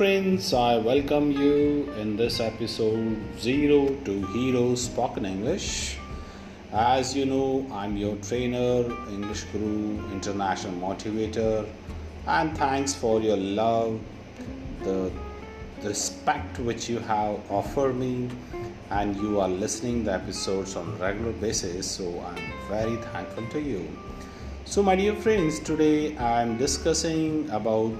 friends, I welcome you in this episode Zero to Hero Spoken English. As you know, I'm your trainer, English Guru, International Motivator, and thanks for your love, the, the respect which you have offered me, and you are listening the episodes on regular basis. So I'm very thankful to you. So, my dear friends, today I'm discussing about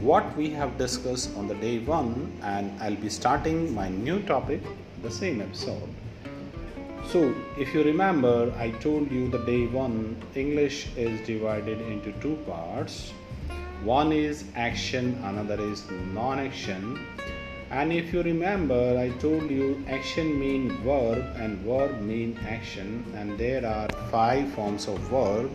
what we have discussed on the day one, and I'll be starting my new topic the same episode. So, if you remember, I told you the day one English is divided into two parts. One is action, another is non action. And if you remember, I told you action mean verb and verb mean action, and there are five forms of verb.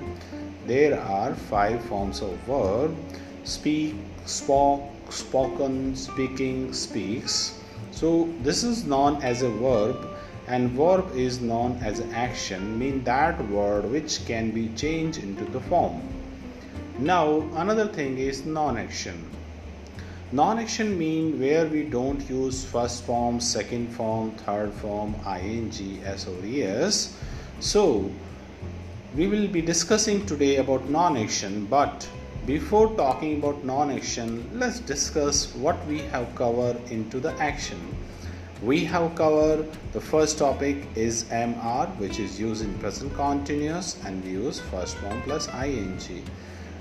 There are five forms of verb speak, spoke, spoken, speaking, speaks. So this is known as a verb and verb is known as an action mean that word which can be changed into the form. Now another thing is non-action. Non-action mean where we don't use first form, second form, third form, ing, s or es. So we will be discussing today about non-action but before talking about non-action, let's discuss what we have covered into the action. We have covered the first topic is MR which is used in present continuous and we use first form plus ing.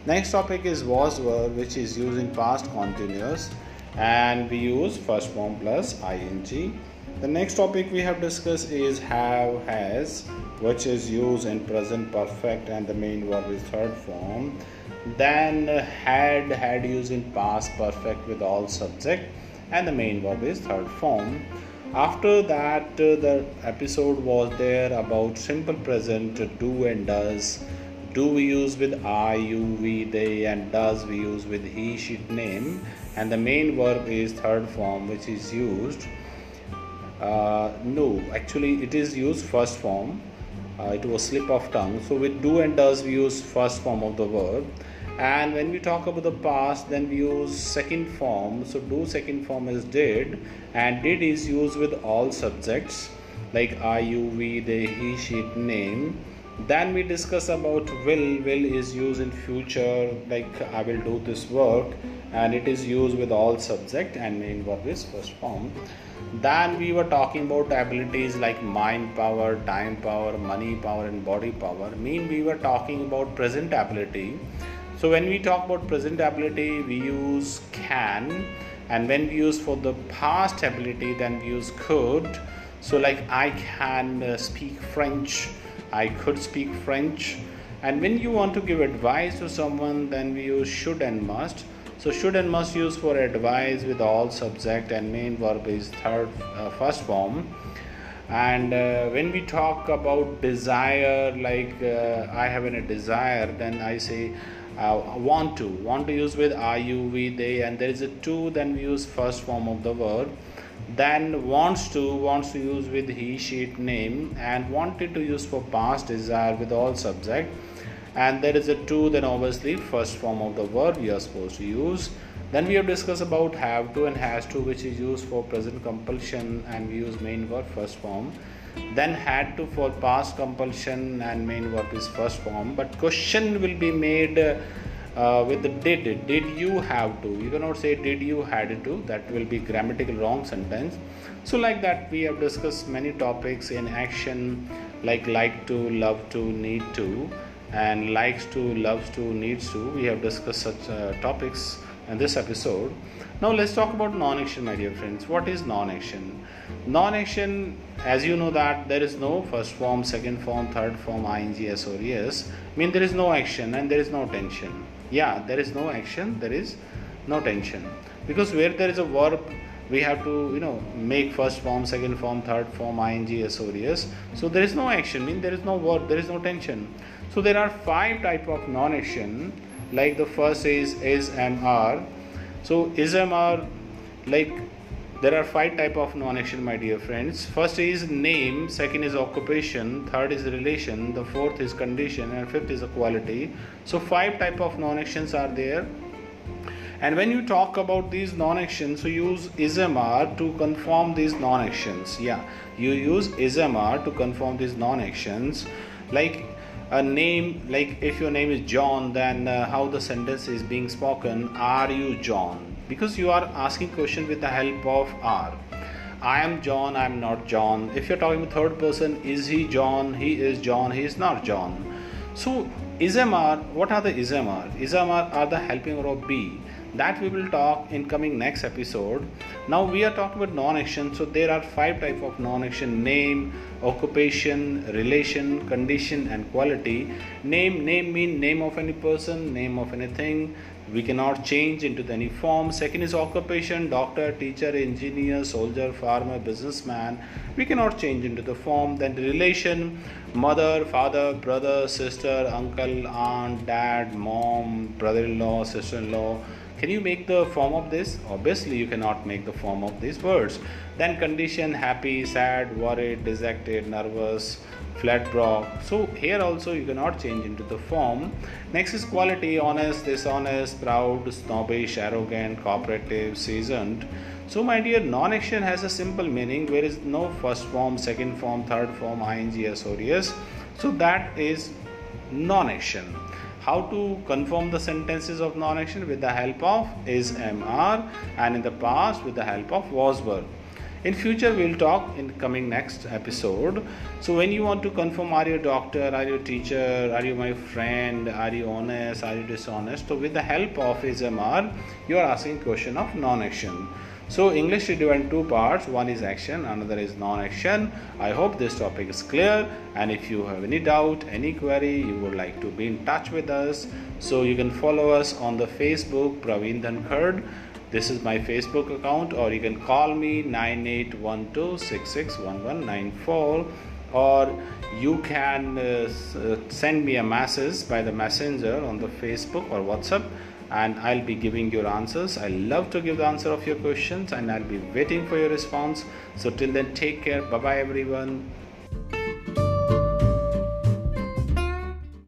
Next topic is was which is used in past continuous and we use first form plus ing. The next topic we have discussed is have has which is used in present perfect and the main verb is third form. Then had had used in past perfect with all subject and the main verb is third form. After that uh, the episode was there about simple present do and does. Do we use with i you we they and does we use with he she name? And the main verb is third form which is used uh, no actually it is used first form. Uh, it was slip of tongue. So with do and does we use first form of the verb. And when we talk about the past then we use second form. So do second form is did. And did is used with all subjects. Like i you we they he she name then we discuss about will will is used in future like i will do this work and it is used with all subject and main verb is first form. Then we were talking about abilities like mind power time power money power and body power. Mean we were talking about present ability. So when we talk about present ability, we use can, and when we use for the past ability, then we use could. So like I can uh, speak French, I could speak French. And when you want to give advice to someone, then we use should and must. So should and must use for advice with all subject and main verb is third uh, first form. And uh, when we talk about desire, like uh, I have a desire, then I say uh, want to want to use with are you we they and there is a to then we use first form of the verb then wants to wants to use with he she name and wanted to use for past desire with all subject. And there is a to then obviously first form of the verb you are supposed to use. Then we have discussed about have to and has to which is used for present compulsion and we use main verb first form. Then had to for past compulsion and main verb is first form. But question will be made uh, with the did did you have to? You cannot say did you had to. That will be grammatical wrong sentence. So like that we have discussed many topics in action like like to love to need to and likes to loves to needs to. We have discussed such uh, topics in this episode. Now let's talk about non-action my dear friends. What is non-action? Non-action as you know that there is no first form second form third form ing s or es mean there is no action and there is no tension yeah there is no action there is no tension. Because where there is a verb we have to you know make first form second form third form ing s or es so there is no action mean there is no verb there is no tension. So there are five type of non-action like the first is is mr so is mr like there are five type of non-action my dear friends. First is name second is occupation third is relation the fourth is condition and fifth is a quality so five type of non-actions are there. And when you talk about these non-actions so use ismr to confirm these non-actions. Yeah you use ismr to confirm these non-actions. Like a name like if your name is john then uh, how the sentence is being spoken are you john because you are asking question with the help of are I am John, I am not John. If you're talking with third person, is he John? He is John, he is not John. So, ismr, what are the ismr? Ismr are the helping of be. That we will talk in coming next episode. Now we are talking about non-action. So there are five type of non-action: name, occupation, relation, condition, and quality. Name, name mean name of any person, name of anything we cannot change into any form. Second is occupation doctor teacher engineer soldier farmer businessman. We cannot change into the form. Then the relation mother father brother sister uncle aunt dad mom brother-in-law sister-in-law. Can you make the form of this? Obviously you cannot make the form of these words. Then condition happy sad worried dejected nervous flat brock so here also you cannot change into the form. Next is quality honest dishonest proud snobbish arrogant cooperative seasoned. So my dear non-action has a simple meaning where is no first form second form third form ing s or yes so that is non-action. How to confirm the sentences of non-action? With the help of is mr and in the past with the help of was verb in future we'll talk in coming next episode. So when you want to confirm are you a doctor are you a teacher are you my friend are you honest are you dishonest? So with the help of ismr you are asking question of non-action. So english is divided two parts. One is action another is non-action. I hope this topic is clear. And if you have any doubt any query you would like to be in touch with us. So you can follow us on the facebook praveen Dhankhar this is my Facebook account, or you can call me 9812661194 or you can uh, uh, send me a message by the messenger on the Facebook or WhatsApp and I'll be giving your answers. I love to give the answer of your questions and I'll be waiting for your response. So till then take care. Bye bye everyone.